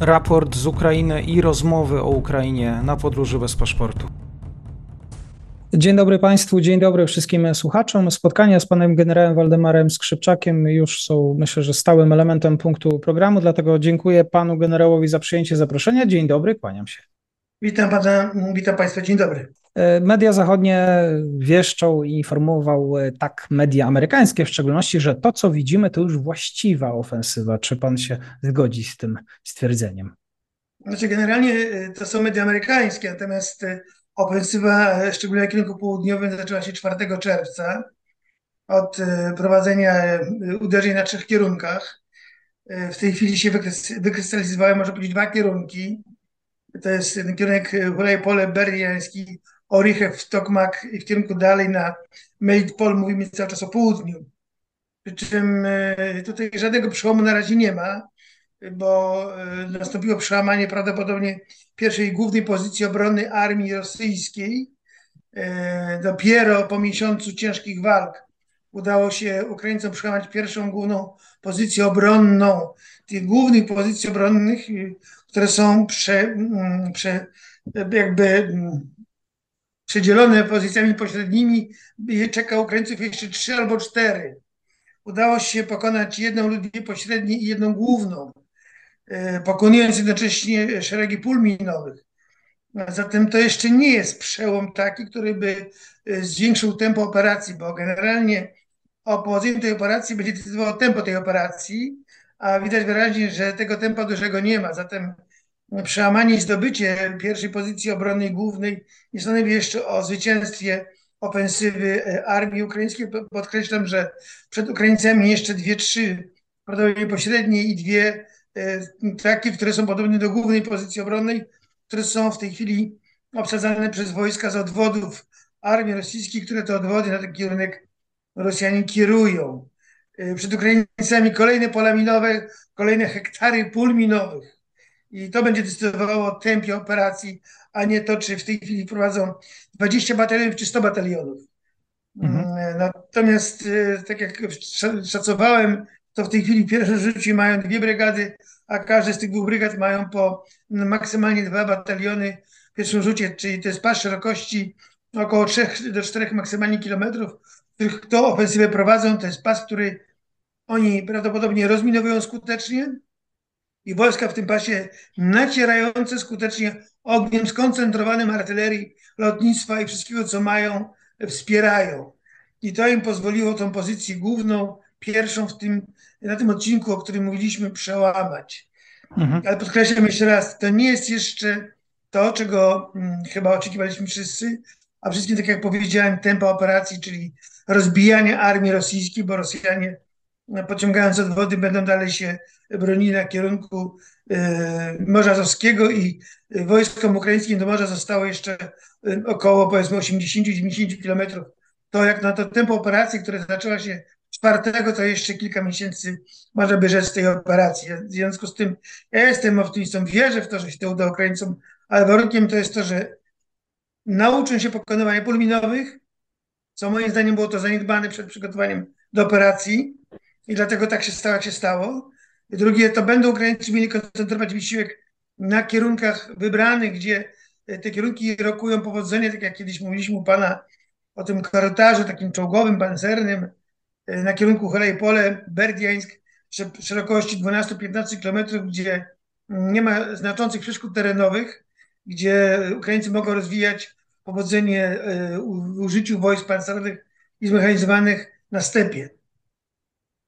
raport z Ukrainy i rozmowy o Ukrainie na podróży bez paszportu. Dzień dobry Państwu, dzień dobry wszystkim słuchaczom. Spotkania z panem generałem Waldemarem Skrzypczakiem już są, myślę, że stałym elementem punktu programu, dlatego dziękuję panu generałowi za przyjęcie zaproszenia. Dzień dobry, kłaniam się. Witam pana, witam państwa, dzień dobry. E, media zachodnie wieszczą i informował e, tak media amerykańskie w szczególności, że to, co widzimy, to już właściwa ofensywa. Czy pan się zgodzi z tym stwierdzeniem? Znaczy, generalnie e, to są media amerykańskie, natomiast ofensywa, szczególnie na kierunku południowym, zaczęła się 4 czerwca od prowadzenia uderzeń na trzech kierunkach. W tej chwili się wykrystalizowały, można powiedzieć, dwa kierunki. To jest kierunek Berliański, Orichew, Tokmak i w kierunku dalej na Melitpol mówimy cały czas o południu. Przy czym e, tutaj żadnego przełomu na razie nie ma, bo e, nastąpiło przełamanie prawdopodobnie pierwszej głównej pozycji obronnej armii rosyjskiej. E, dopiero po miesiącu ciężkich walk udało się Ukraińcom przełamać pierwszą główną pozycję obronną. Tych głównych pozycji obronnych, które są prze, prze, jakby przedzielone pozycjami pośrednimi, czeka Ukraińców jeszcze trzy albo cztery. Udało się pokonać jedną linię pośrednią i jedną główną, e, pokonując jednocześnie szeregi pól minowych. Zatem to jeszcze nie jest przełom taki, który by e, zwiększył tempo operacji, bo generalnie o powodzeniu tej operacji będzie decydowało tempo tej operacji, a widać wyraźnie, że tego tempa dużego nie ma. Zatem przełamanie i zdobycie pierwszej pozycji obronnej głównej nie stanowi jeszcze o zwycięstwie ofensywy e, armii ukraińskiej. Podkreślam, że przed Ukraińcami jeszcze dwie, trzy prawdopodobnie pośrednie i dwie e, traki, które są podobne do głównej pozycji obronnej, które są w tej chwili obsadzane przez wojska z odwodów armii rosyjskiej, które to odwody na ten kierunek Rosjanie kierują. E, przed Ukraińcami kolejne pola minowe, kolejne hektary pól minowych i to będzie decydowało o tempie operacji, a nie to, czy w tej chwili prowadzą 20 batalionów czy 100 batalionów. Mhm. Mm, natomiast, e, tak jak szacowałem, to w tej chwili pierwsze rzuci mają dwie brygady, a każdy z tych dwóch brygad mają po maksymalnie dwa bataliony w pierwszym rzucie, czyli to jest pas szerokości około 3 do 4 maksymalnie kilometrów, których to ofensywę prowadzą. To jest pas, który oni prawdopodobnie rozminowują skutecznie, i wojska w tym pasie nacierające skutecznie ogniem skoncentrowanym artylerii, lotnictwa i wszystkiego, co mają, wspierają. I to im pozwoliło tą pozycję główną, pierwszą w tym, na tym odcinku, o którym mówiliśmy, przełamać. Mhm. Ale podkreślam jeszcze raz, to nie jest jeszcze to, czego hmm, chyba oczekiwaliśmy wszyscy, a wszystkim, tak jak powiedziałem, tempo operacji, czyli rozbijanie armii rosyjskiej, bo Rosjanie pociągając od wody, będą dalej się bronili na kierunku e, Morza Azowskiego i wojskom ukraińskim do morza zostało jeszcze e, około powiedzmy 80-90 kilometrów. To jak na to tempo operacji, które zaczęła się czwartego, to jeszcze kilka miesięcy można by rzec tej operacji. W związku z tym ja jestem optymistą, wierzę w to, że się to uda Ukraińcom, ale warunkiem to jest to, że nauczą się pokonywania pól minowych, co moim zdaniem było to zaniedbane przed przygotowaniem do operacji, i dlatego tak się stało, jak się stało. Drugie, to będą Ukraińcy mieli koncentrować wysiłek na kierunkach wybranych, gdzie te kierunki rokują powodzenie, tak jak kiedyś mówiliśmy u Pana o tym korytarzu takim czołgowym, pancernym, e, na kierunku Helej-Pole, Berdiańsk, szerokości 12-15 km, gdzie nie ma znaczących przeszkód terenowych, gdzie Ukraińcy mogą rozwijać powodzenie e, w użyciu wojsk pancernych i zmechanizowanych na stepie.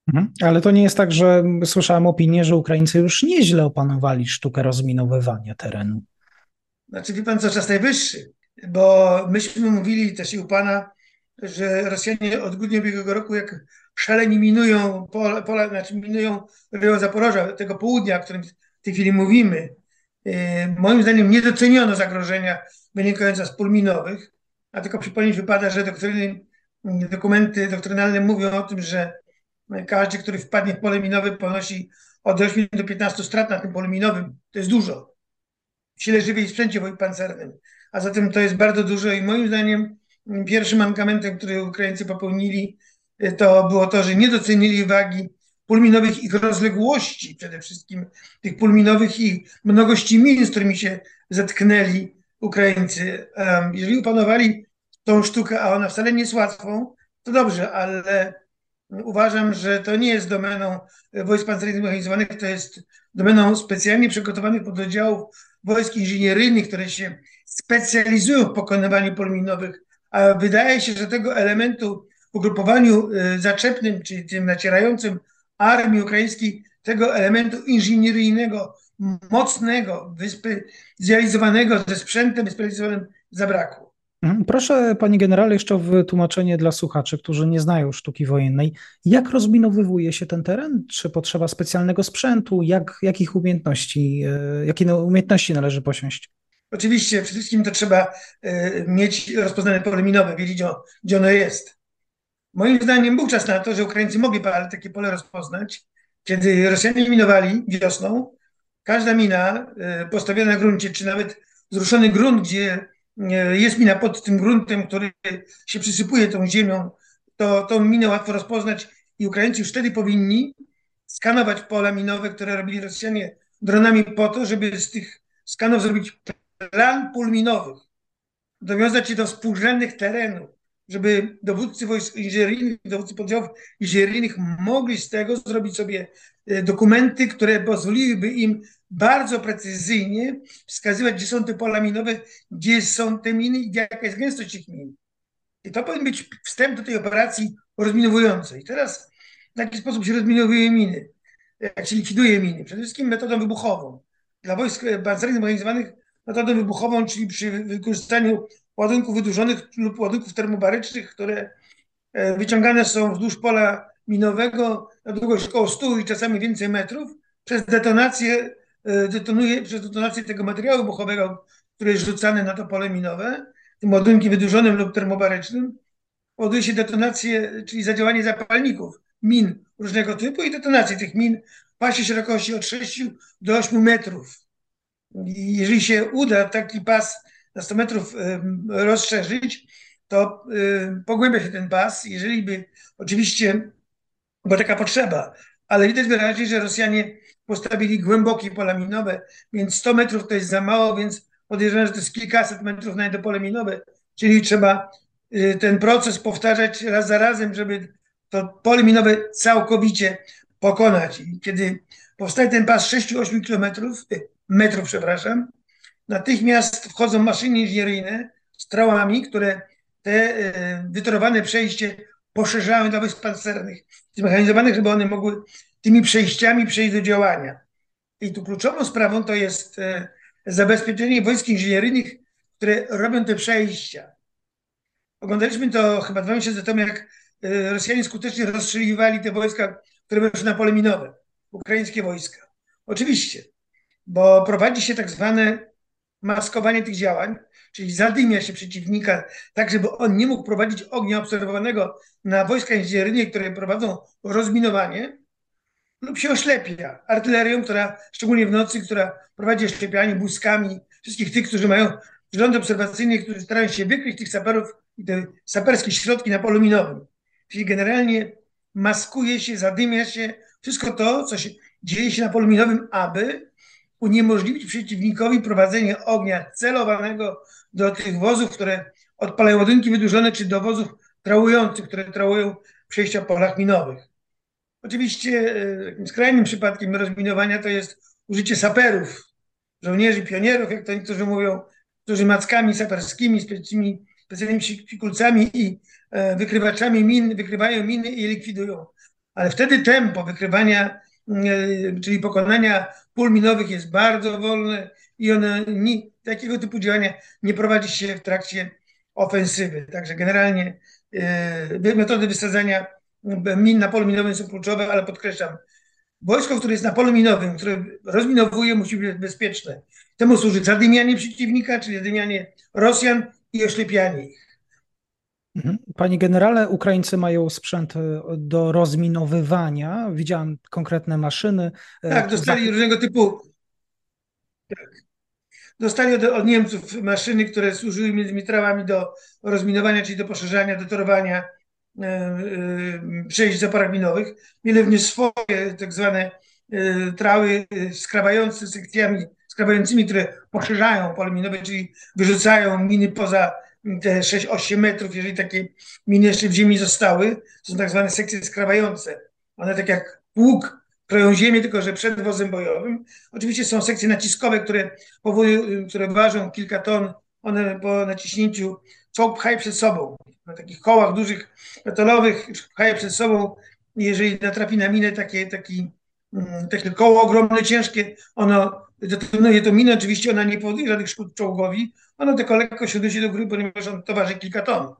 Mhm. Ale to nie jest tak, że słyszałem opinię, że Ukraińcy już nieźle opanowali sztukę rozminowywania terenu. Znaczy, wie pan, co czas najwyższy, bo myśmy mówili też i u pana, że Rosjanie od grudnia ubiegłego roku jak szaleni minują pola, pola znaczy minują rejon Zaporoża, tego południa, o którym w tej chwili mówimy. E, moim zdaniem nie doceniono zagrożenia wynikającego z pól minowych, a tylko przypomnieć wypada, że doktryny, dokumenty doktrynalne mówią o tym, że każdy, który wpadnie w pole minowe, ponosi od 8 do 15 strat na tym polu minowym. To jest dużo. W sile żywej i sprzęcie pancernym. A zatem to jest bardzo dużo i moim zdaniem pierwszym mankamentem, który Ukraińcy popełnili, to było to, że nie docenili wagi pól minowych, ich rozległości przede wszystkim, tych pól minowych i mnogości min, z którymi się zetknęli Ukraińcy. Jeżeli opanowali tą sztukę, a ona wcale nie jest łatwą, to dobrze, ale uważam, że to nie jest domeną wojsk pancernych zmechanizowanych, to jest domeną specjalnie przygotowanych pododdziałów wojsk inżynieryjnych, które się specjalizują w pokonywaniu pól minowych, a wydaje się, że tego elementu w ugrupowaniu y, zaczepnym, czyli tym nacierającym armii ukraińskiej, tego elementu inżynieryjnego, mocnego, wyspecjalizowanego, ze sprzętem wyspecjalizowanym zabrakło. Mhm. Proszę, panie generale, jeszcze o wytłumaczenie dla słuchaczy, którzy nie znają sztuki wojennej. Jak rozminowywuje się ten teren? Czy potrzeba specjalnego sprzętu? Jak, jakich umiejętności, y, jakie umiejętności należy posiąść? Oczywiście, przede wszystkim to trzeba y, mieć rozpoznane pole minowe, wiedzieć, gdzie ono jest. Moim zdaniem był czas na to, że Ukraińcy mogli takie pole rozpoznać. Kiedy Rosjanie minowali wiosną, każda mina e, postawiona na gruncie, czy nawet zruszony grunt, gdzie e, jest mina pod tym gruntem, który się przysypuje tą ziemią, to tą minę łatwo rozpoznać i Ukraińcy już wtedy powinni skanować pola minowe, które robili Rosjanie dronami po to, żeby z tych skanów zrobić plan pól minowych, dowiązać się do współrzędnych terenów, żeby dowódcy wojsk inżynieryjnych, dowódcy poddziałów inżynieryjnych mogli z tego zrobić sobie e, dokumenty, które pozwoliłyby im bardzo precyzyjnie wskazywać, gdzie są te pola minowe, gdzie są te miny i jaka jest gęstość tych min. I to powinien być wstęp do tej operacji rozminowującej. Teraz w jaki sposób się rozminowuje miny, jak się likwiduje miny? Przede wszystkim metodą wybuchową. Dla wojsk pancernych zorganizowanych metodą wybuchową, czyli przy wykorzystaniu ładunków wydłużonych lub ładunków termobarycznych, które e, wyciągane są wzdłuż pola minowego na długość około 100 i czasami więcej metrów. Przez detonację, detonuje, przez detonację tego materiału wybuchowego, który jest rzucany na to pole minowe, tym ładunkiem wydłużonym lub termobarycznym, powoduje się detonację, czyli zadziałanie zapalników min różnego typu i detonację tych min w pasie szerokości od 6 do 8 metrów. I jeżeli się uda taki pas na 100 metrów rozszerzyć, to pogłębia się ten pas, jeżeli by oczywiście była taka potrzeba. Ale widać wyraźnie, że Rosjanie postawili głębokie pola minowe, więc 100 metrów to jest za mało, więc podejrzewam, że to jest kilkaset metrów na to pole minowe, czyli trzeba y, ten proces powtarzać raz za razem, żeby to pole minowe całkowicie pokonać. I kiedy powstaje ten pas 6-8 kilometrów, y, metrów, przepraszam, natychmiast wchodzą maszyny inżynieryjne z trałami, które te e, wytorowane przejście poszerzają dla wojsk pancernych, zmechanizowanych, żeby one mogły tymi przejściami przejść do działania. I tu kluczową sprawą to jest e, zabezpieczenie wojsk inżynieryjnych, które robią te przejścia. Oglądaliśmy to chyba dwa miesiące temu, jak e, Rosjanie skutecznie rozstrzeliwali te wojska, które weszły na pole minowe, ukraińskie wojska. Oczywiście, bo prowadzi się tak zwane maskowanie tych działań, czyli zadymia się przeciwnika, tak żeby on nie mógł prowadzić ognia obserwowanego na wojska inżynieryjne, które prowadzą rozminowanie, lub się oślepia artylerią, która szczególnie w nocy, która prowadzi oślepianie błyskami wszystkich tych, którzy mają rządy obserwacyjne, którzy starają się wykryć tych saperów i te saperskie środki na polu minowym. Czyli generalnie maskuje się, zadymia się wszystko to, co się dzieje się na polu minowym, aby uniemożliwić przeciwnikowi prowadzenie ognia celowanego do tych wozów, które odpalają ładunki wydłużone, czy do wozów trałujących, które trałują przejścia po polach minowych. Oczywiście e, skrajnym przypadkiem rozminowania to jest użycie saperów, żołnierzy, pionierów, jak to niektórzy mówią, którzy mackami saperskimi, specjalnymi, specjalnymi fikulcami i e, wykrywaczami min wykrywają miny i je likwidują. Ale wtedy tempo wykrywania E, czyli pokonania pól minowych jest bardzo wolne i one nie, takiego typu działania nie prowadzi się w trakcie ofensywy. Także generalnie metody wysadzania min na polu minowym są kluczowe, ale podkreślam, wojsko, które jest na polu minowym, które rozminowuje, musi być bezpieczne. Temu służy zadymianie przeciwnika, czyli zadymianie Rosjan i oślepianie ich. Mhm. Panie generale, Ukraińcy mają sprzęt e, do rozminowywania. Widziałem konkretne maszyny. E, tak, dostali różnego typu. Tak. Dostali od, od, Niemców maszyny, które służyły między innymi trawami do rozminowania, czyli do poszerzania, do torowania przejść zaparabinowych. Mieli również swoje tak zwane trały skrawające sekcjami, skrawającymi, które poszerzają pole minowe, czyli wyrzucają miny poza te 6-8 metrów, jeżeli takie miny jeszcze w ziemi zostały. To są tak zwane sekcje skrawające. One tak jak pług kroją ziemię, tylko że przed wozem bojowym. Oczywiście są sekcje naciskowe, które, powodują, które ważą kilka ton. One po naciśnięciu czołg pchają przed sobą. Na takich kołach dużych, metalowych pchają przed sobą. Jeżeli natrafi na minę takie, taki, mm, takie koło ogromne, ciężkie, ono detonuje to minę. Oczywiście ona nie powoduje żadnych szkód czołgowi. Ono tylko lekko się do góry, ponieważ on to waży kilka ton.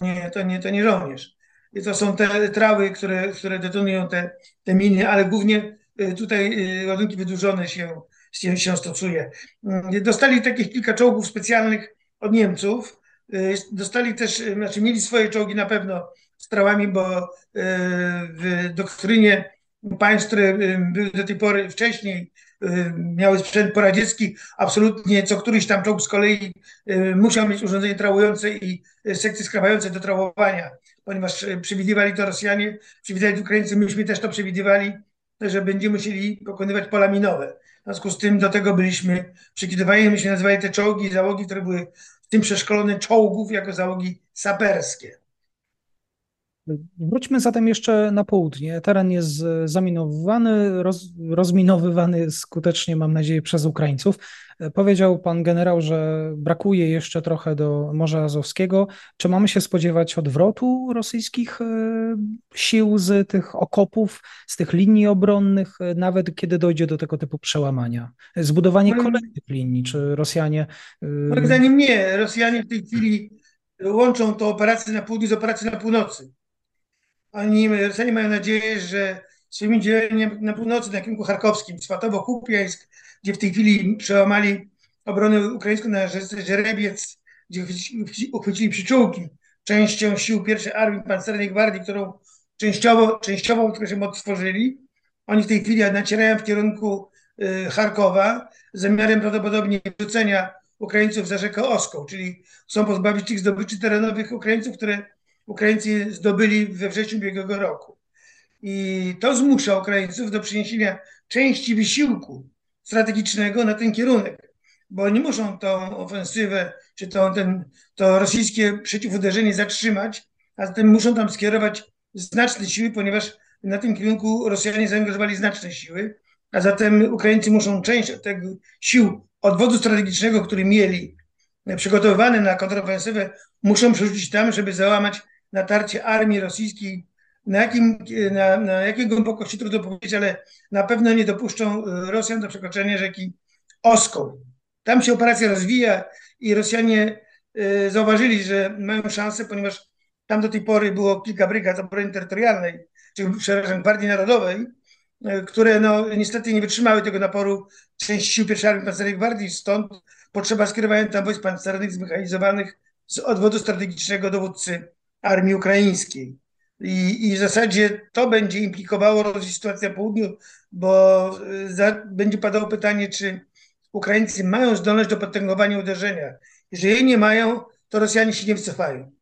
Nie, to nie, to nie żołnierz. I to są te trawy, które, które detonują te, te miny, ale głównie y, tutaj y, ładunki wydłużone się, się, się stosuje. Mm, dostali takich kilka czołgów specjalnych od Niemców. Y, dostali też, znaczy mieli swoje czołgi na pewno z trawami, bo w doktrynie państw, które były do tej pory wcześniej, miały sprzęt poradziecki, absolutnie co któryś tam czołg z kolei musiał mieć urządzenie trałujące i sekcje skrawające do trałowania ponieważ e, przewidywali to Rosjanie, przewidywali Ukraińcy, myśmy też to przewidywali, że będziemy musieli pokonywać pola minowe. W związku z tym do tego byliśmy przygotowani, myśmy nazywali te czołgi, załogi, które były w tym przeszkolone czołgów jako załogi saperskie. Wróćmy zatem jeszcze na południe. Teren jest zaminowany, roz, rozminowywany skutecznie, mam nadzieję, przez Ukraińców. Powiedział pan generał, że brakuje jeszcze trochę do Morza Azowskiego. Czy mamy się spodziewać odwrotu rosyjskich e, sił z tych okopów, z tych linii obronnych, e, nawet kiedy dojdzie do tego typu przełamania? Zbudowanie kolejnych linii, czy Rosjanie. E, Moim zdaniem nie. Rosjanie w tej chwili łączą to operację na południu z operacją na północy. Oni, Rosjanie mają nadzieję, że swoim dzieleniem na północy, na kierunku charkowskim, Swatowo-Kupiańsk, gdzie w tej chwili przełamali obronę ukraińską na rzece Żerebiec, gdzie uchwycili przyczółki częścią sił pierwszej Armii Pancernej Gwardii, którą częściowo, częściowo się odtworzyli. Oni w tej chwili nacierają w kierunku y, Charkowa z zamiarem prawdopodobnie wrzucenia Ukraińców za rzekę Oską, czyli chcą pozbawić tych zdobyczy terenowych Ukraińców, które Ukraińcy zdobyli we wrześniu ubiegłego roku. I to zmusza Ukraińców do przeniesienia części wysiłku strategicznego na ten kierunek, bo oni muszą tą ofensywę, czy to, ten, to rosyjskie przeciwuderzenie zatrzymać, a zatem muszą tam skierować znaczne siły, ponieważ na tym kierunku Rosjanie zaangażowali znaczne siły, a zatem Ukraińcy muszą część tego sił odwodu strategicznego, który mieli przygotowywany na kontrofensywę, muszą przerzucić tam, żeby załamać natarcie armii rosyjskiej na, jakim, na, na jakiej głębokości trudno powiedzieć, ale na pewno nie dopuszczą e, Rosjan do przekroczenia rzeki Oską. Tam się operacja rozwija i Rosjanie e, zauważyli, że mają szansę, ponieważ tam do tej pory było kilka brygad obrony terytorialnej, czy przepraszam, Gwardii Narodowej, e, które no, niestety nie wytrzymały tego naporu części sił pierwszej Armii Pancernej Gwardii, stąd potrzeba skierowania tam wojsk pancernych zmechanizowanych z odwodu strategicznego dowódcy armii ukraińskiej. I, I w zasadzie to będzie implikowało sytuację na południu, bo y, za, będzie padało pytanie, czy Ukraińcy mają zdolność do potęgowania uderzenia. Jeżeli jej nie mają, to Rosjanie się nie wycofają.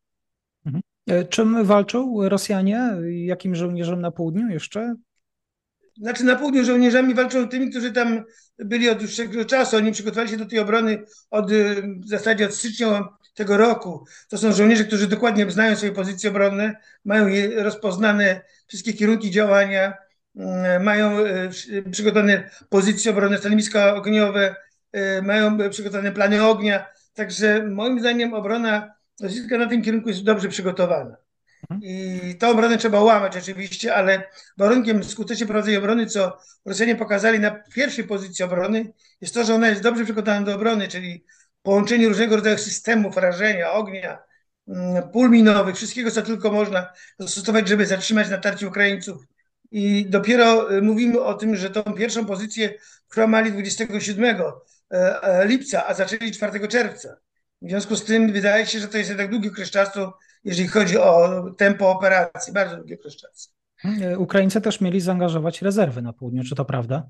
Mhm. E, czym walczą Rosjanie? Jakim żołnierzem na południu jeszcze? Znaczy na południu żołnierzami walczą tymi, którzy tam byli od dłuższego czasu. Oni przygotowali się do tej obrony od, y, w zasadzie od stycznia tego roku. To są żołnierze, którzy dokładnie znają swoje pozycje obronne, mają rozpoznane wszystkie kierunki działania, mm, mają e, przygotowane pozycje obronne, stanowiska ogniowe, e, mają przygotowane plany ognia. Także moim zdaniem obrona rosyjska na tym kierunku jest dobrze przygotowana. Mhm. I tę obronę trzeba łamać oczywiście, ale warunkiem skutecznej prowadzenia obrony, co Rosjanie pokazali na pierwszej pozycji obrony, jest to, że ona jest dobrze przygotowana do obrony, czyli połączenie różnego rodzaju systemów rażenia, ognia, mm, pól minowych, wszystkiego, co tylko można zastosować, żeby zatrzymać natarcie Ukraińców. I dopiero y, mówimy o tym, że tą pierwszą pozycję przełamali 27 e, e, lipca, a zaczęli 4 czerwca. W związku z tym wydaje się, że to jest jednak długi okres czasu, jeżeli chodzi o tempo operacji, bardzo długi okres czasu. E, Ukraińcy też mieli zaangażować rezerwy na południu, czy to prawda?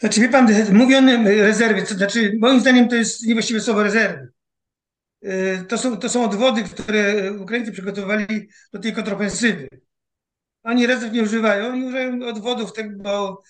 Znaczy, wie pan, mówiony rezerwy, to znaczy, moim zdaniem to jest niewłaściwe słowo rezerwy. to są, to są odwody, które Ukraińcy przygotowywali do tej kontrofensywy. Oni rezerw nie używają, oni używają odwodów, bo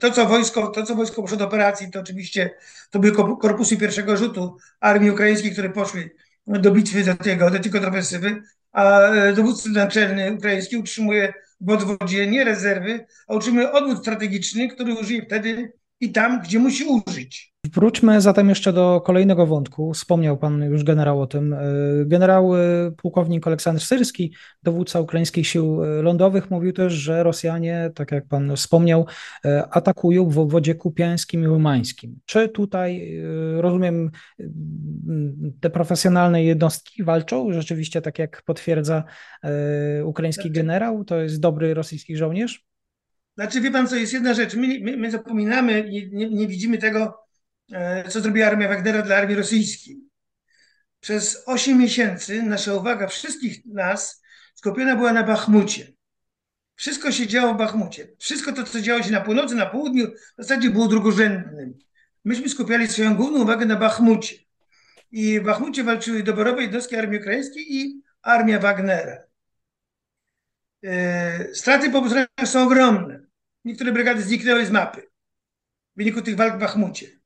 to, co wojsko, to, co wojsko poszło do operacji, to oczywiście to były korpusy pierwszego rzutu armii ukraińskiej, które poszły do bitwy do, tego, do tej kontrofensywy, a dowódca naczelny ukraiński utrzymuje w odwodzie nie rezerwy, a utrzymuje odwód strategiczny, który użyje wtedy i tam, gdzie musi użyć. Wróćmy zatem jeszcze do kolejnego wątku. Wspomniał pan już generał o tym. E, generał e, pułkownik Aleksander Syrski, dowódca ukraińskich sił e, lądowych, mówił też, że Rosjanie, tak jak pan wspomniał, atakują w obwodzie kupiańskim i umańskim. Czy tutaj, rozumiem, te profesjonalne jednostki walczą rzeczywiście tak, jak potwierdza ukraiński znaczy- generał? To jest dobry rosyjski żołnierz? Znaczy, wie pan co, jest jedna rzecz. My, my, my zapominamy, nie, nie widzimy tego, E, co zrobiła armia Wagnera dla armii rosyjskiej. Przez 8 miesięcy nasza uwaga wszystkich nas skupiona była na Bachmucie. Wszystko się działo w Bachmucie. Wszystko to, co działo się na północy, na południu, w zasadzie było drugorzędnym. Myśmy skupiali swoją główną uwagę na Bachmucie. I w Bachmucie walczyły doborowe jednostki armii ukraińskiej i armia Wagnera. E, straty po stronach są ogromne. Niektóre brygady zniknęły z mapy w wyniku tych walk w Bachmucie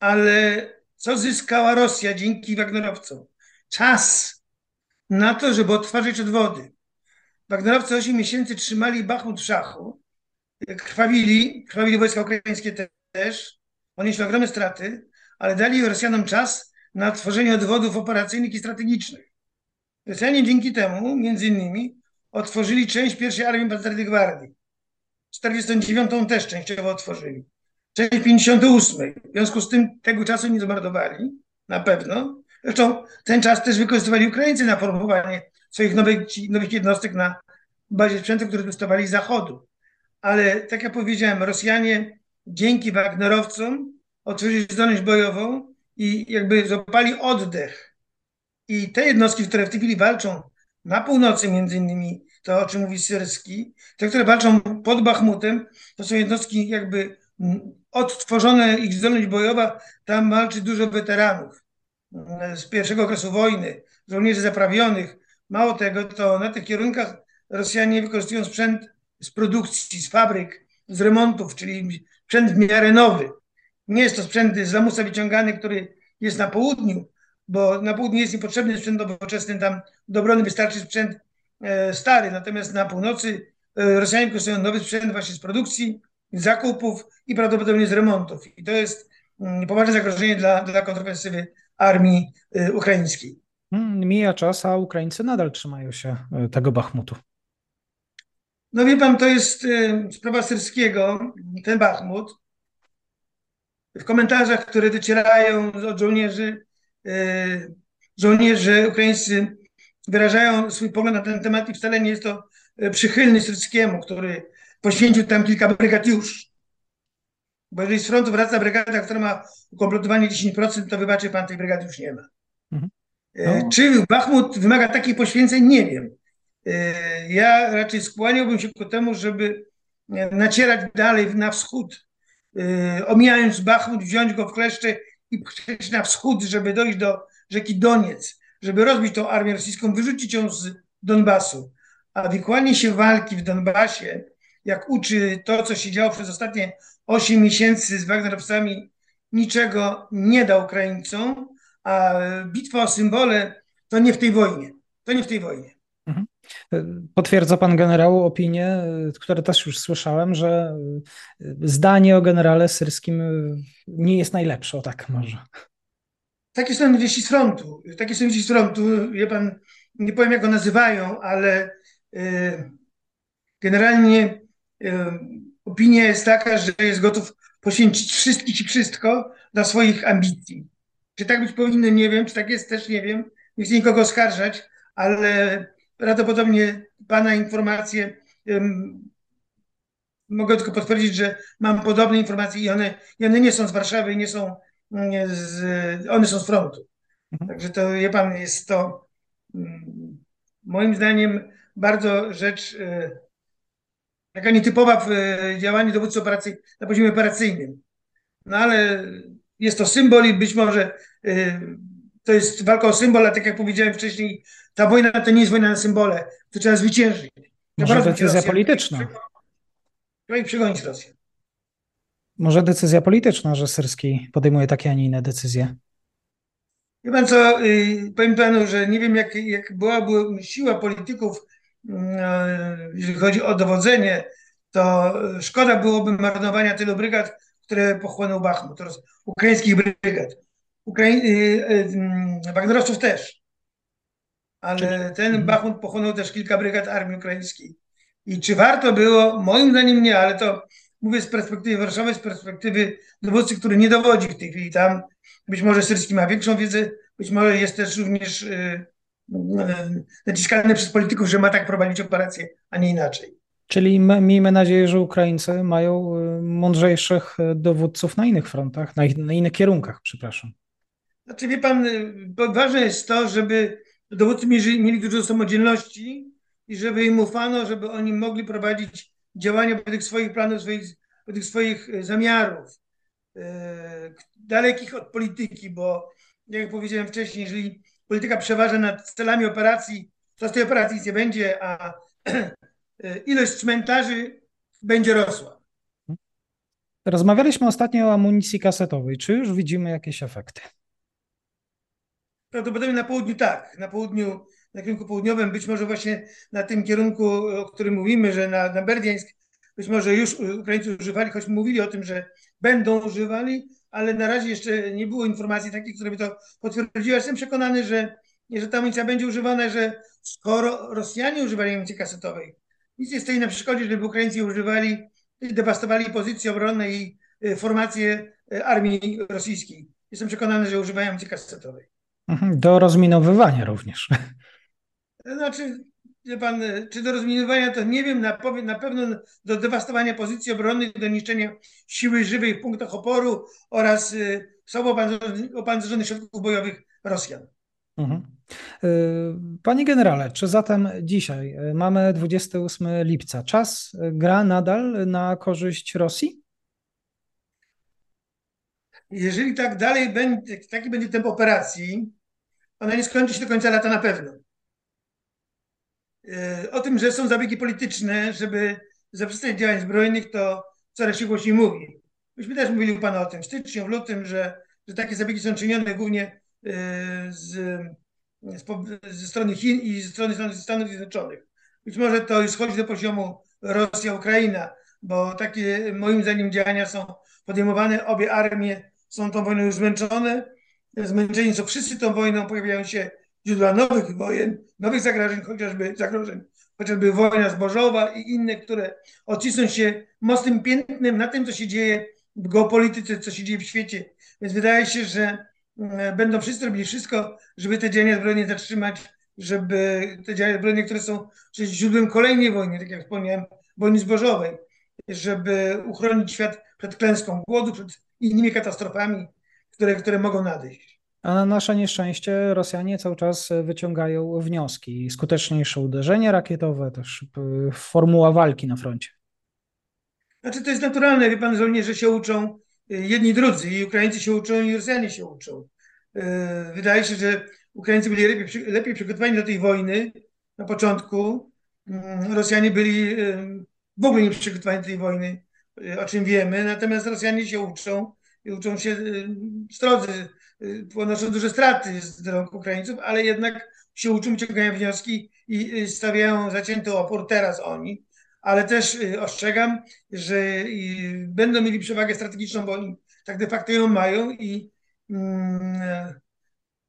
ale co zyskała Rosja dzięki Wagnerowcom? Czas na to, żeby odtwarzać odwody. Wagnerowcy 8 miesięcy trzymali Bachmut w szachu, krwawili, krwawili wojska ukraińskie też, ponieśli ogromne straty, ale dali Rosjanom czas na tworzenie odwodów operacyjnych i strategicznych. Rosjanie dzięki temu, między innymi, otworzyli część pierwszej armii pancernej gwardii. 49. też częściowo otworzyli część 58. W związku z tym tego czasu nie zmarnowali, na pewno. Zresztą ten czas też wykorzystywali Ukraińcy na formowanie swoich nowych, nowych jednostek na bazie sprzętu, który dostawali z zachodu. Ale tak jak powiedziałem, Rosjanie dzięki Wagnerowcom otworzyli zdolność bojową i jakby złapali oddech. I te jednostki, które w tej chwili walczą na północy między innymi, to o czym mówi Syrski, te, które walczą pod Bachmutem, to są jednostki jakby odtworzone ich zdolność bojowa, tam walczy dużo weteranów z pierwszego okresu wojny, żołnierzy zaprawionych. Mało tego, to na tych kierunkach Rosjanie wykorzystują sprzęt z produkcji, z fabryk, z remontów, czyli sprzęt w miarę nowy. Nie jest to sprzęt z lamusa wyciągany, który jest na południu, bo na południu jest niepotrzebny sprzęt nowoczesny, tam do obrony wystarczy sprzęt stary, natomiast na północy e, Rosjanie wykorzystują nowy sprzęt właśnie z produkcji, zakupów i prawdopodobnie z remontów. I to jest mm, poważne zagrożenie dla, dla kontrofensywy armii y, ukraińskiej. Hmm, mija czas, a Ukraińcy nadal trzymają się tego Bachmutu. No wie pan, to jest sprawa Syrskiego, ten Bachmut. W komentarzach, które docierają od żołnierzy, żołnierze ukraińscy wyrażają swój pogląd na ten temat i wcale nie jest to przychylny Syrskiemu, który poświęcił tam kilka brygad już. Bo jeżeli z frontu wraca brygada, która ma ukompletowanie 10%, to wybaczy pan, tej brygady już nie ma. Mhm. E, no. Czy Bachmut wymaga takich poświęceń? Nie wiem. E, ja raczej skłaniałbym się ku temu, żeby e, nacierać dalej na wschód, omijając Bachmut, wziąć go w kleszcze i przejść na wschód, żeby dojść do rzeki Doniec, żeby rozbić tą armię rosyjską, wyrzucić ją z Donbasu. A wykłanie się walki w Donbasie jak uczy to, co się działo przez ostatnie 8 miesięcy z Wagnerowcami, niczego nie da Ukraińcom, a bitwa o symbole to nie w tej wojnie. To nie w tej wojnie. Mhm. Potwierdza pan generał opinię, które też już słyszałem, że zdanie o generale Syrskim nie jest najlepsze, o tak może. Takie są wieści z frontu. Takie są wieści z frontu. Wie pan, nie powiem jak go nazywają, ale y, generalnie opinia jest taka, że jest gotów poświęcić wszystkich i wszystko dla swoich ambicji. Czy tak być powinno, nie wiem, czy tak jest, też nie wiem. Nie chcę nikogo oskarżać, ale prawdopodobnie Pana informacje mogę tylko potwierdzić, że mam podobne informacje i one, i one nie są z Warszawy, nie są z, one są z frontu. Mhm. Także to, wie Pan, jest to um, moim zdaniem bardzo rzecz y, taka nietypowa w e, działaniu dowódcy operacji na poziomie operacyjnym. No ale jest to symbol i być może e, to jest walka o symbol, a tak jak powiedziałem wcześniej, ta wojna to nie jest wojna na symbole, to trzeba zwyciężyć. Może decyzja polityczna. Trzeba ich przegonić Rosję. Może decyzja polityczna, że Syrski podejmuje takie, a nie inne decyzje. Wie pan co, y, powiem panu, że nie wiem jak, jak byłaby siła polityków, e, jeżeli chodzi o dowodzenie, to szkoda byłoby marnowania tylu brygad, które pochłonął Bachmut, oraz ukraińskich brygad. Ukrai- y, y, Wagnerowców też. Ale ten mhm. Bachmut pochłonął też kilka brygad armii ukraińskiej. I czy warto było? Moim zdaniem nie, ale to mówię z perspektywy Warszawy, z perspektywy dowódcy, który nie dowodzi w tej chwili tam. Być może Syrski ma większą wiedzę, być może jest też również yy, yy, naciskany przez polityków, że ma tak prowadzić operację, a nie inaczej. Czyli miejmy nadzieję, że Ukraińcy mają y, mądrzejszych y, dowódców na innych frontach, na, na innych kierunkach, przepraszam. Znaczy, wie pan, y, ważne jest to, żeby dowódcy mieli, mieli dużo samodzielności i żeby im ufano, żeby oni mogli prowadzić działania według swoich planów, swoich, według swoich zamiarów, yy, dalekich od polityki, bo jak powiedziałem wcześniej, jeżeli polityka przeważa nad celami operacji, to z tej operacji nic nie będzie, a ilość cmentarzy będzie rosła. Rozmawialiśmy ostatnio o amunicji kasetowej. Czy już widzimy jakieś efekty? Prawdopodobnie na południu tak. Na południu, na kierunku południowym, być może właśnie na tym kierunku, o którym mówimy, że na, na Berdiańsk, być może już Ukraińcy używali, choć mówili o tym, że będą używali, ale na razie jeszcze nie było informacji takich, które by to potwierdziły. Jestem przekonany, że, że ta amunicja będzie używana, że skoro Rosjanie używali amunicji kasetowej, nic nie stoi na przeszkodzie, żeby Ukraińcy używali i dewastowali pozycje obronne i y, formacje y, armii rosyjskiej. Jestem przekonany, że używają amunicji kasetowej. Mhm, do rozminowywania również. Znaczy, wie pan, czy do rozminowania to nie wiem, na, na pewno do dewastowania pozycji obronnych, do niszczenia siły żywej w punktach oporu oraz y, słabo opancerzonych środków bojowych Rosjan. Mhm. Panie generale, czy zatem dzisiaj mamy 28 lipca? Czas gra nadal na korzyść Rosji? Jeżeli tak dalej będzie, taki będzie tempo operacji, ona nie skończy się do końca lata na pewno. E, o tym, że są zabiegi polityczne, żeby zaprzestać działań zbrojnych, to coraz się głośniej mówi. Myśmy też mówili u Pana o tym w styczniu, w lutym, że, że takie zabiegi są czynione głównie e, z, ze strony Chin i ze strony Stanów Zjednoczonych. Być może to już schodzi do poziomu Rosja-Ukraina, bo takie moim zdaniem działania są podejmowane. Obie armie są tą wojną już zmęczone. Zmęczeni są wszyscy tą wojną, pojawiają się źródła nowych wojen, nowych zagrożeń, chociażby zagrożeń, chociażby wojna zbożowa i inne, które odcisną się mocnym piętnem na tym, co się dzieje w geopolityce, co się dzieje w świecie. Więc wydaje się, że mm, będą wszyscy robili wszystko, żeby te działania zbrojne zatrzymać, żeby te działania zbrojne, które są źródłem kolejnej wojny, tak jak wspomniałem, wojny zbożowej, żeby uchronić świat przed klęską głodu, przed innymi katastrofami, które, które mogą nadejść. A na nasze nieszczęście Rosjanie cały czas wyciągają wnioski. Skuteczniejsze uderzenie rakietowe, też y, formuła walki na froncie. Znaczy to jest naturalne, wie pan, żołnierze się uczą, y, jedni drudzy, i Ukraińcy się uczą, i Rosjanie się uczą. Wydaje się, że Ukraińcy byli lepiej, lepiej przygotowani do tej wojny na początku. Mm, Rosjanie byli w ogóle nie przygotowani do tej wojny, o czym wiemy, natomiast Rosjanie się uczą i uczą się strodzy ponoszą duże straty z rąk Ukraińców, ale jednak się uczą, wyciągają wnioski i stawiają zacięty opór teraz oni. Ale też y, ostrzegam, że będą mieli przewagę strategiczną, bo oni tak de facto ją mają i mm,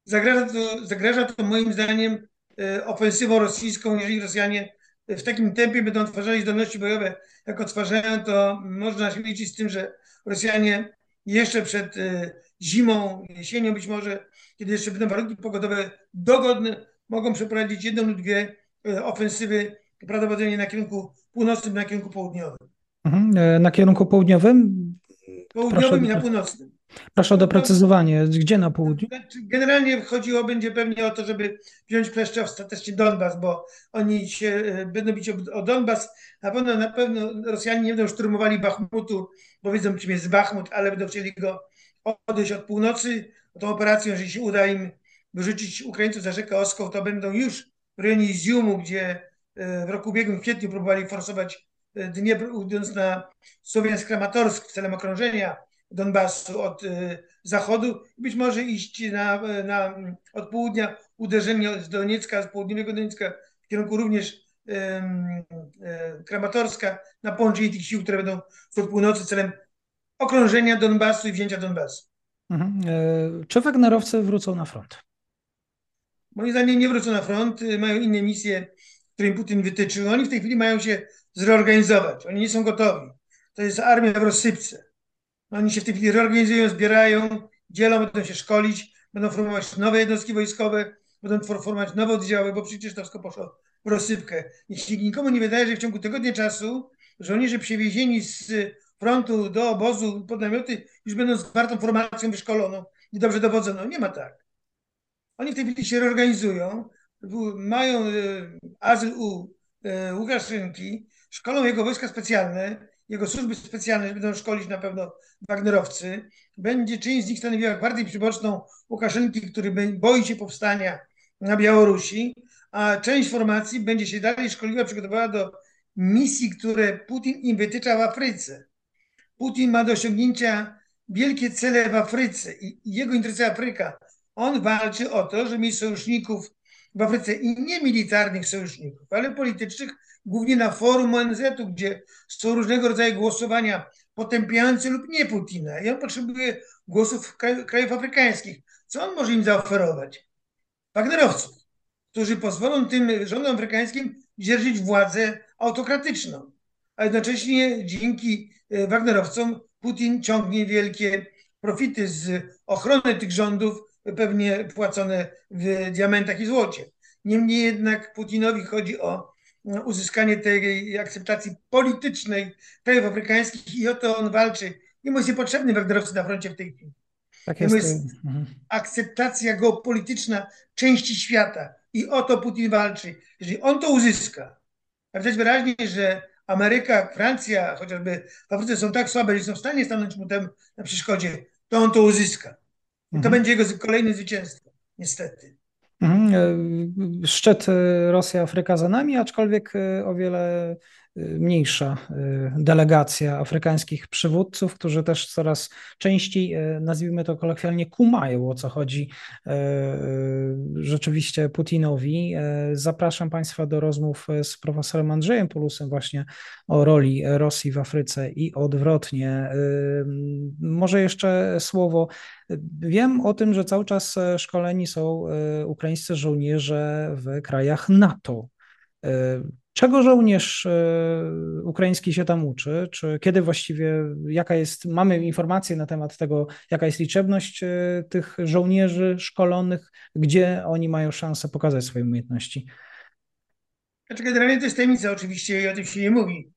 zagraża, to, zagraża to moim zdaniem y, ofensywą rosyjską, jeżeli Rosjanie w takim tempie będą odtwarzali zdolności bojowe, jak odtwarzają, to można się liczyć z tym, że Rosjanie jeszcze przed y, zimą, jesienią być może, kiedy jeszcze będą warunki pogodowe dogodne, mogą przeprowadzić jedną lub dwie e, ofensywy, prawdopodobnie na kierunku północnym, na kierunku południowym. Mhm. E, na kierunku południowym? Południowym i na północnym. Proszę o doprecyzowanie, gdzie na południu? Znaczy, generalnie chodziło będzie pewnie o to, żeby wziąć kleszcze ostatecznie Donbas, bo oni się e, będą bić o, o Donbas. Na pewno, na pewno Rosjanie nie będą szturmowali Bachmutu, bo wiedzą czym jest Bachmut, ale będą chcieli go odejść od północy. Tą operacją, jeżeli się uda im wyrzucić Ukraińców za rzekę Oskoł, to będą już w rejonie Izjumu, gdzie w roku ubiegłym, w kwietniu próbowali forsować Dniepr, idąc na Słowiańsk-Kramatorsk w celem okrążenia Donbasu od zachodu. Być może iść na, na, od południa uderzenie z Doniecka, z południowego Doniecka w kierunku również Kramatorska na połączenie tych sił, które będą wschód północy celem okrążenia Donbasu i wzięcia Donbasu. Mhm. E, czy Wagnerowcy wrócą na front? Moim zdaniem nie wrócą na front, mają inne misje, które im Putin wytyczył. Oni w tej chwili mają się zreorganizować. Oni nie są gotowi. To jest armia w rozsypce. Oni się w tej chwili reorganizują, zbierają, dzielą, będą się szkolić, będą formować nowe jednostki wojskowe, będą formować nowe oddziały, bo przecież to wszystko poszło w rozsypkę. Jeśli nikomu nie wydaje, że w ciągu tygodnia czasu żołnierze przewiezieni z frontu do obozu pod namioty już będą zwartą formacją wyszkoloną i dobrze dowodzą. No nie ma tak. Oni w tej chwili się reorganizują, mają e, azyl u e, Łukaszynki, szkolą jego wojska specjalne, jego służby specjalne będą szkolić na pewno Wagnerowcy. Będzie część z nich stanowiła gwardię przyboczną Łukaszynki, który boi się powstania na Białorusi, a część formacji będzie się dalej szkoliła, przygotowała do misji, które Putin im wytycza w Afryce. Putin ma do osiągnięcia wielkie cele w Afryce i jego interesuje Afryka. On walczy o to, żeby mieć sojuszników w Afryce i nie militarnych sojuszników, ale politycznych, głównie na forum ONZ-u, gdzie są różnego rodzaju głosowania potępiające lub nie Putina. I on potrzebuje głosów krajów afrykańskich. Co on może im zaoferować? Wagnerowców, którzy pozwolą tym rządom afrykańskim dzierżyć władzę autokratyczną. A jednocześnie dzięki e, Wagnerowcom Putin ciągnie wielkie profity z ochrony tych rządów, pewnie płacone w diamentach i złocie. Niemniej jednak Putinowi chodzi o e, uzyskanie tej akceptacji politycznej krajów afrykańskich i o to on walczy. Jemu jest niepotrzebny Wagnerowcy na froncie w tej chwili. Tak jest. jest akceptacja geopolityczna części świata i o to Putin walczy. Jeżeli on to uzyska, a widać wyraźnie, że Ameryka, Francja, chociażby w Afryce są tak słabe, że są w stanie stanąć mu tam na przeszkodzie, to on to uzyska. I to mhm. będzie jego kolejne zwycięstwo, niestety. Mhm. E, szczyt e, Rosja-Afryka za nami, aczkolwiek e, o wiele mniejsza y, delegacja afrykańskich przywódców, którzy też coraz częściej, y, nazwijmy to kolokwialnie, kumają o co chodzi y, rzeczywiście Putinowi. Zapraszam Państwa do rozmów z profesorem Andrzejem Polusem właśnie o roli Rosji w Afryce i odwrotnie. Może jeszcze słowo. Wiem o tym, że cały czas szkoleni są ukraińscy żołnierze w krajach NATO. Czego żołnierz e, ukraiński się tam uczy? Czy kiedy właściwie, jaka jest, mamy informacje na temat tego, jaka jest liczebność e, tych żołnierzy szkolonych, gdzie oni mają szansę pokazać swoje umiejętności? Znaczy generalnie to jest tajemnica oczywiście i o tym się nie mówi,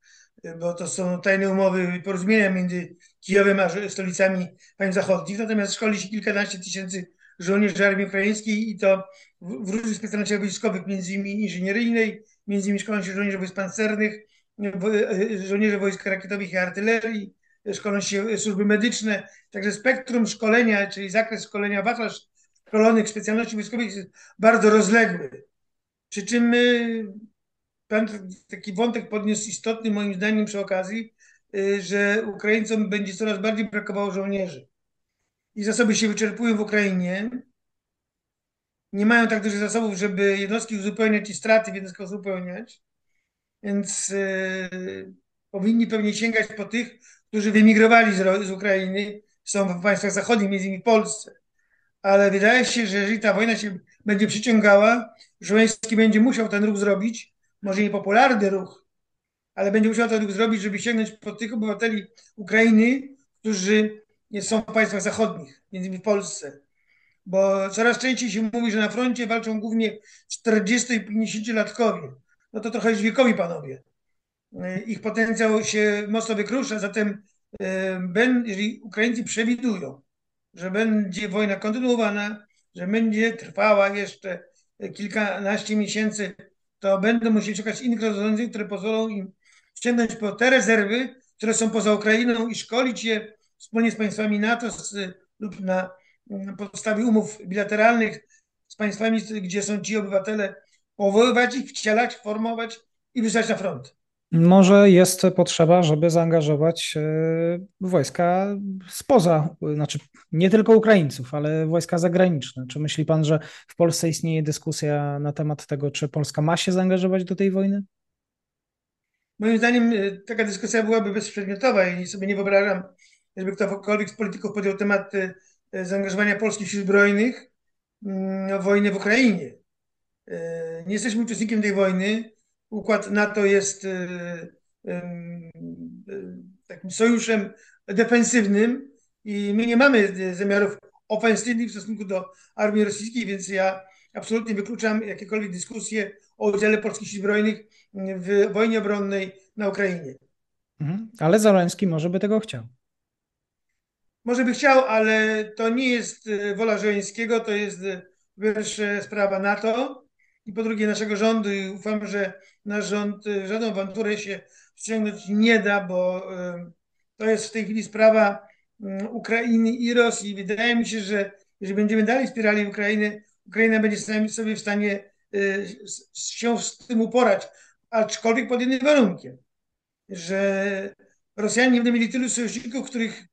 bo to są tajne umowy i porozumienia między Kijowem a stolicami państw zachodnich, natomiast szkoli się kilkanaście tysięcy żołnierzy armii ukraińskiej i to w, różnych specjalnościach wojskowych, między innymi inżynieryjnej, między innymi szkolą się żołnierzy wojsk pancernych, żołnierze wojsk rakietowych i artylerii, szkolą się służby medyczne. Także spektrum szkolenia, czyli zakres szkolenia wachlarz szkolonych specjalności wojskowych jest bardzo rozległy. Przy czym y, pan taki wątek podniósł istotny moim zdaniem przy okazji, że Ukraińcom będzie coraz bardziej brakowało żołnierzy. I zasoby się wyczerpują w Ukrainie nie mają tak dużych zasobów, żeby jednostki uzupełniać i straty w jednostkach uzupełniać, więc yy, powinni pewnie sięgać po tych, którzy wymigrowali z, z Ukrainy, są w państwach zachodnich, między innymi w Polsce. Ale wydaje się, że jeżeli ta wojna się będzie przyciągała, Żołęski będzie musiał ten ruch zrobić, może nie popularny ruch, ale będzie musiał ten ruch zrobić, żeby sięgnąć po tych obywateli Ukrainy, którzy są w państwach zachodnich, między innymi w Polsce bo coraz częściej się mówi, że na froncie walczą głównie 40 i 50-latkowie. No to trochę już wiekowi panowie. Ich potencjał się mocno wykrusza, zatem e, jeżeli Ukraińcy przewidują, że będzie wojna kontynuowana, że będzie trwała jeszcze kilkanaście miesięcy, to będą musieli szukać innych rozwiązań, które pozwolą im sięgnąć po te rezerwy, które są poza Ukrainą i szkolić je wspólnie z państwami NATO z, lub na podstawie umów bilateralnych państwami, gdzie są ci obywatele, powoływać ich, wcielać, formować i wysłać na front. Może jest potrzeba, żeby zaangażować e, wojska spoza, znaczy nie tylko Ukraińców, ale wojska zagraniczne. Czy myśli pan, że w Polsce istnieje dyskusja na temat tego, czy Polska ma się zaangażować do tej wojny? Moim zdaniem e, taka dyskusja byłaby bezprzedmiotowa i sobie nie wyobrażam, żeby ktokolwiek z polityków podjął temat e, zaangażowania polskich sił zbrojnych mm, w wojnę w Ukrainie. Nie jesteśmy uczestnikiem tej wojny układ NATO jest y, takim sojuszem defensywnym i my nie mamy zamiarów ofensywnych w stosunku do armii rosyjskiej, więc ja absolutnie wykluczam jakiekolwiek dyskusje o udziale polskich sił zbrojnych w wojnie obronnej na Ukrainie. Mhm. Ale Załęski może by tego chciał. Może by chciał, ale to nie jest wola Żołańskiego, to jest pierwsza sprawa NATO i po drugie naszego rządu i ufam, że nasz rząd y, żadną awanturę się wciągnąć nie da, bo y, to jest w tej chwili sprawa y, Ukrainy i Rosji. Wydaje mi się, że jeżeli będziemy dalej wspierali Ukrainę, Ukraina będzie sobie w stanie się z tym uporać, aczkolwiek pod jednym warunkiem, że Rosjanie nie będą mieli tylu sojuszników, których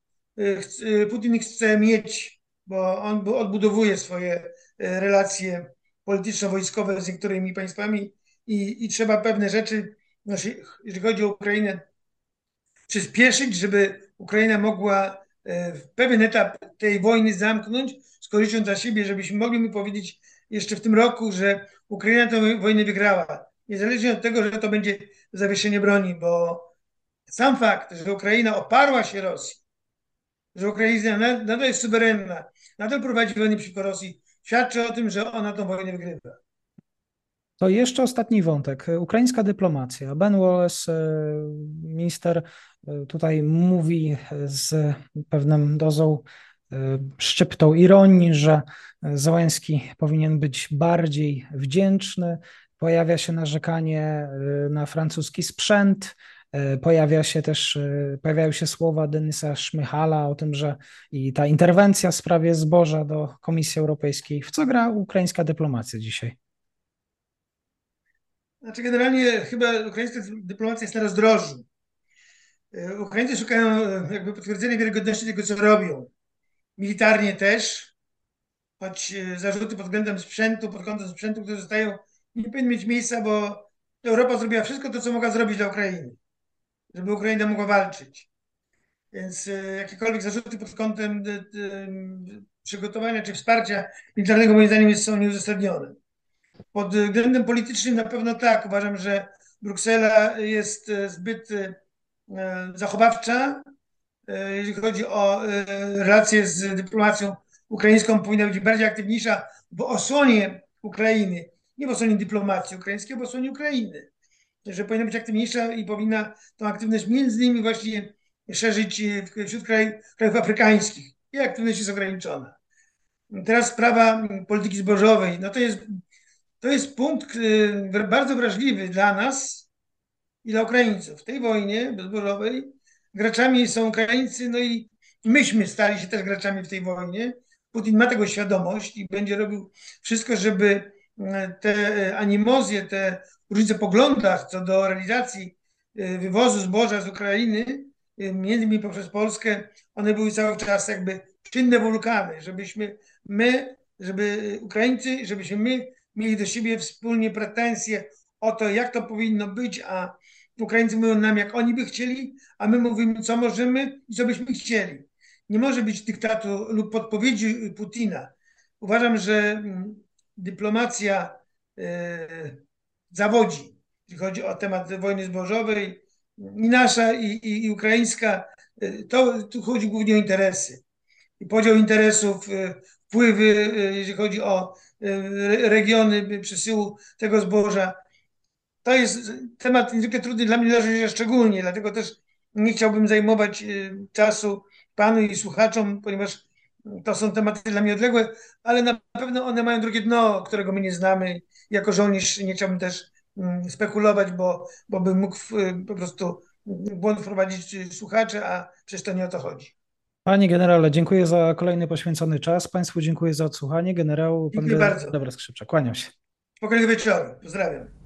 Putin chce mieć, bo on odbudowuje swoje relacje polityczno-wojskowe z niektórymi państwami i, i trzeba pewne rzeczy, znaczy, jeżeli chodzi o Ukrainę, przyspieszyć, żeby Ukraina mogła e, w pewien etap tej wojny zamknąć z korzyścią dla siebie, żebyśmy mogli mu powiedzieć jeszcze w tym roku, że Ukraina tę wojnę wygrała. Niezależnie od tego, że to będzie zawieszenie broni, bo sam fakt, że Ukraina oparła się Rosji, że Ukraina nadal jest suwerenna, nadal prowadzi wojnę przeciwko Rosji, świadczy o tym, że ona tę wojnę wygrywa. To jeszcze ostatni wątek. Ukraińska dyplomacja. Ben Wallace, e, minister, e, tutaj mówi z pewną dozą e, szczyptą ironii, że Załęski powinien być bardziej wdzięczny. Pojawia się narzekanie na francuski sprzęt. Pojawia się też, pojawiają się słowa Denisa Szmychala o tym, że i ta interwencja w sprawie zboża do Komisji Europejskiej. W co gra ukraińska dyplomacja dzisiaj? Znaczy generalnie chyba ukraińska dyplomacja jest na rozdrożu. E, Ukraińcy szukają e, jakby potwierdzenia wiarygodności tego, co robią. Militarnie też, choć e, zarzuty pod względem sprzętu, pod kątem sprzętu, które zostają, nie powinny mieć miejsca, bo Europa zrobiła wszystko to, co mogła zrobić dla Ukrainy, żeby Ukraina mogła walczyć. Więc jakiekolwiek zarzuty pod kątem przygotowania czy wsparcia militarnego moim zdaniem są nieuzasadnione. Pod względem politycznym na pewno tak. Uważam, że Bruksela jest e, zbyt e, zachowawcza. E, jeżeli chodzi o relacje z dyplomacją ukraińską, powinna być bardziej aktywniejsza w osłonie Ukrainy. Nie w osłonie dyplomacji ukraińskiej, w osłonie Ukrainy. Że powinna być aktywniejsza i powinna tą aktywność między innymi właśnie szerzyć wśród krajów, krajów afrykańskich. I aktywność jest ograniczona. Teraz sprawa polityki zbożowej. No to jest to jest punkt y, bardzo wrażliwy dla nas i dla Ukraińców. W tej wojnie bezbożowej graczami są Ukraińcy, no i myśmy stali się też graczami w tej wojnie. Putin ma tego świadomość i będzie robił wszystko, żeby te animozje, te różnice w poglądach co do realizacji y, wywozu zboża z Ukrainy, między innymi poprzez Polskę, one były cały czas jakby czynne wulkany, żebyśmy my, żeby Ukraińcy, żebyśmy my mieli do siebie wspólnie pretensje o to, jak to powinno być, a Ukraińcy mówią nam, jak oni by chcieli, a my mówimy, co możemy i co byśmy chcieli. Nie może być dyktatu lub podpowiedzi Putina. Uważam, że mm, dyplomacja e, zawodzi, jeśli chodzi o temat wojny zbożowej, i nasza, i, i, i ukraińska. E, to tu chodzi głównie o interesy. I podział interesów, e, wpływy, jeżeli chodzi o regiony przesyłu tego zboża. To jest temat niezwykle trudny dla mnie szczególnie, dlatego też nie chciałbym zajmować czasu panu i słuchaczom, ponieważ to są tematy dla mnie odległe, ale na pewno one mają drugie dno, którego my nie znamy. Jako żołnierz nie chciałbym też mm, spekulować, bo, bo bym mógł y, po prostu błąd wprowadzić słuchacze, a przecież to nie o to chodzi. Panie generale, dziękuję za kolejny poświęcony czas. Państwu dziękuję za odsłuchanie. Generał, pan Dziękuję generał bardzo. Dobra Skrzypczak, kłaniam się. Spokojnego wieczoru. Pozdrawiam.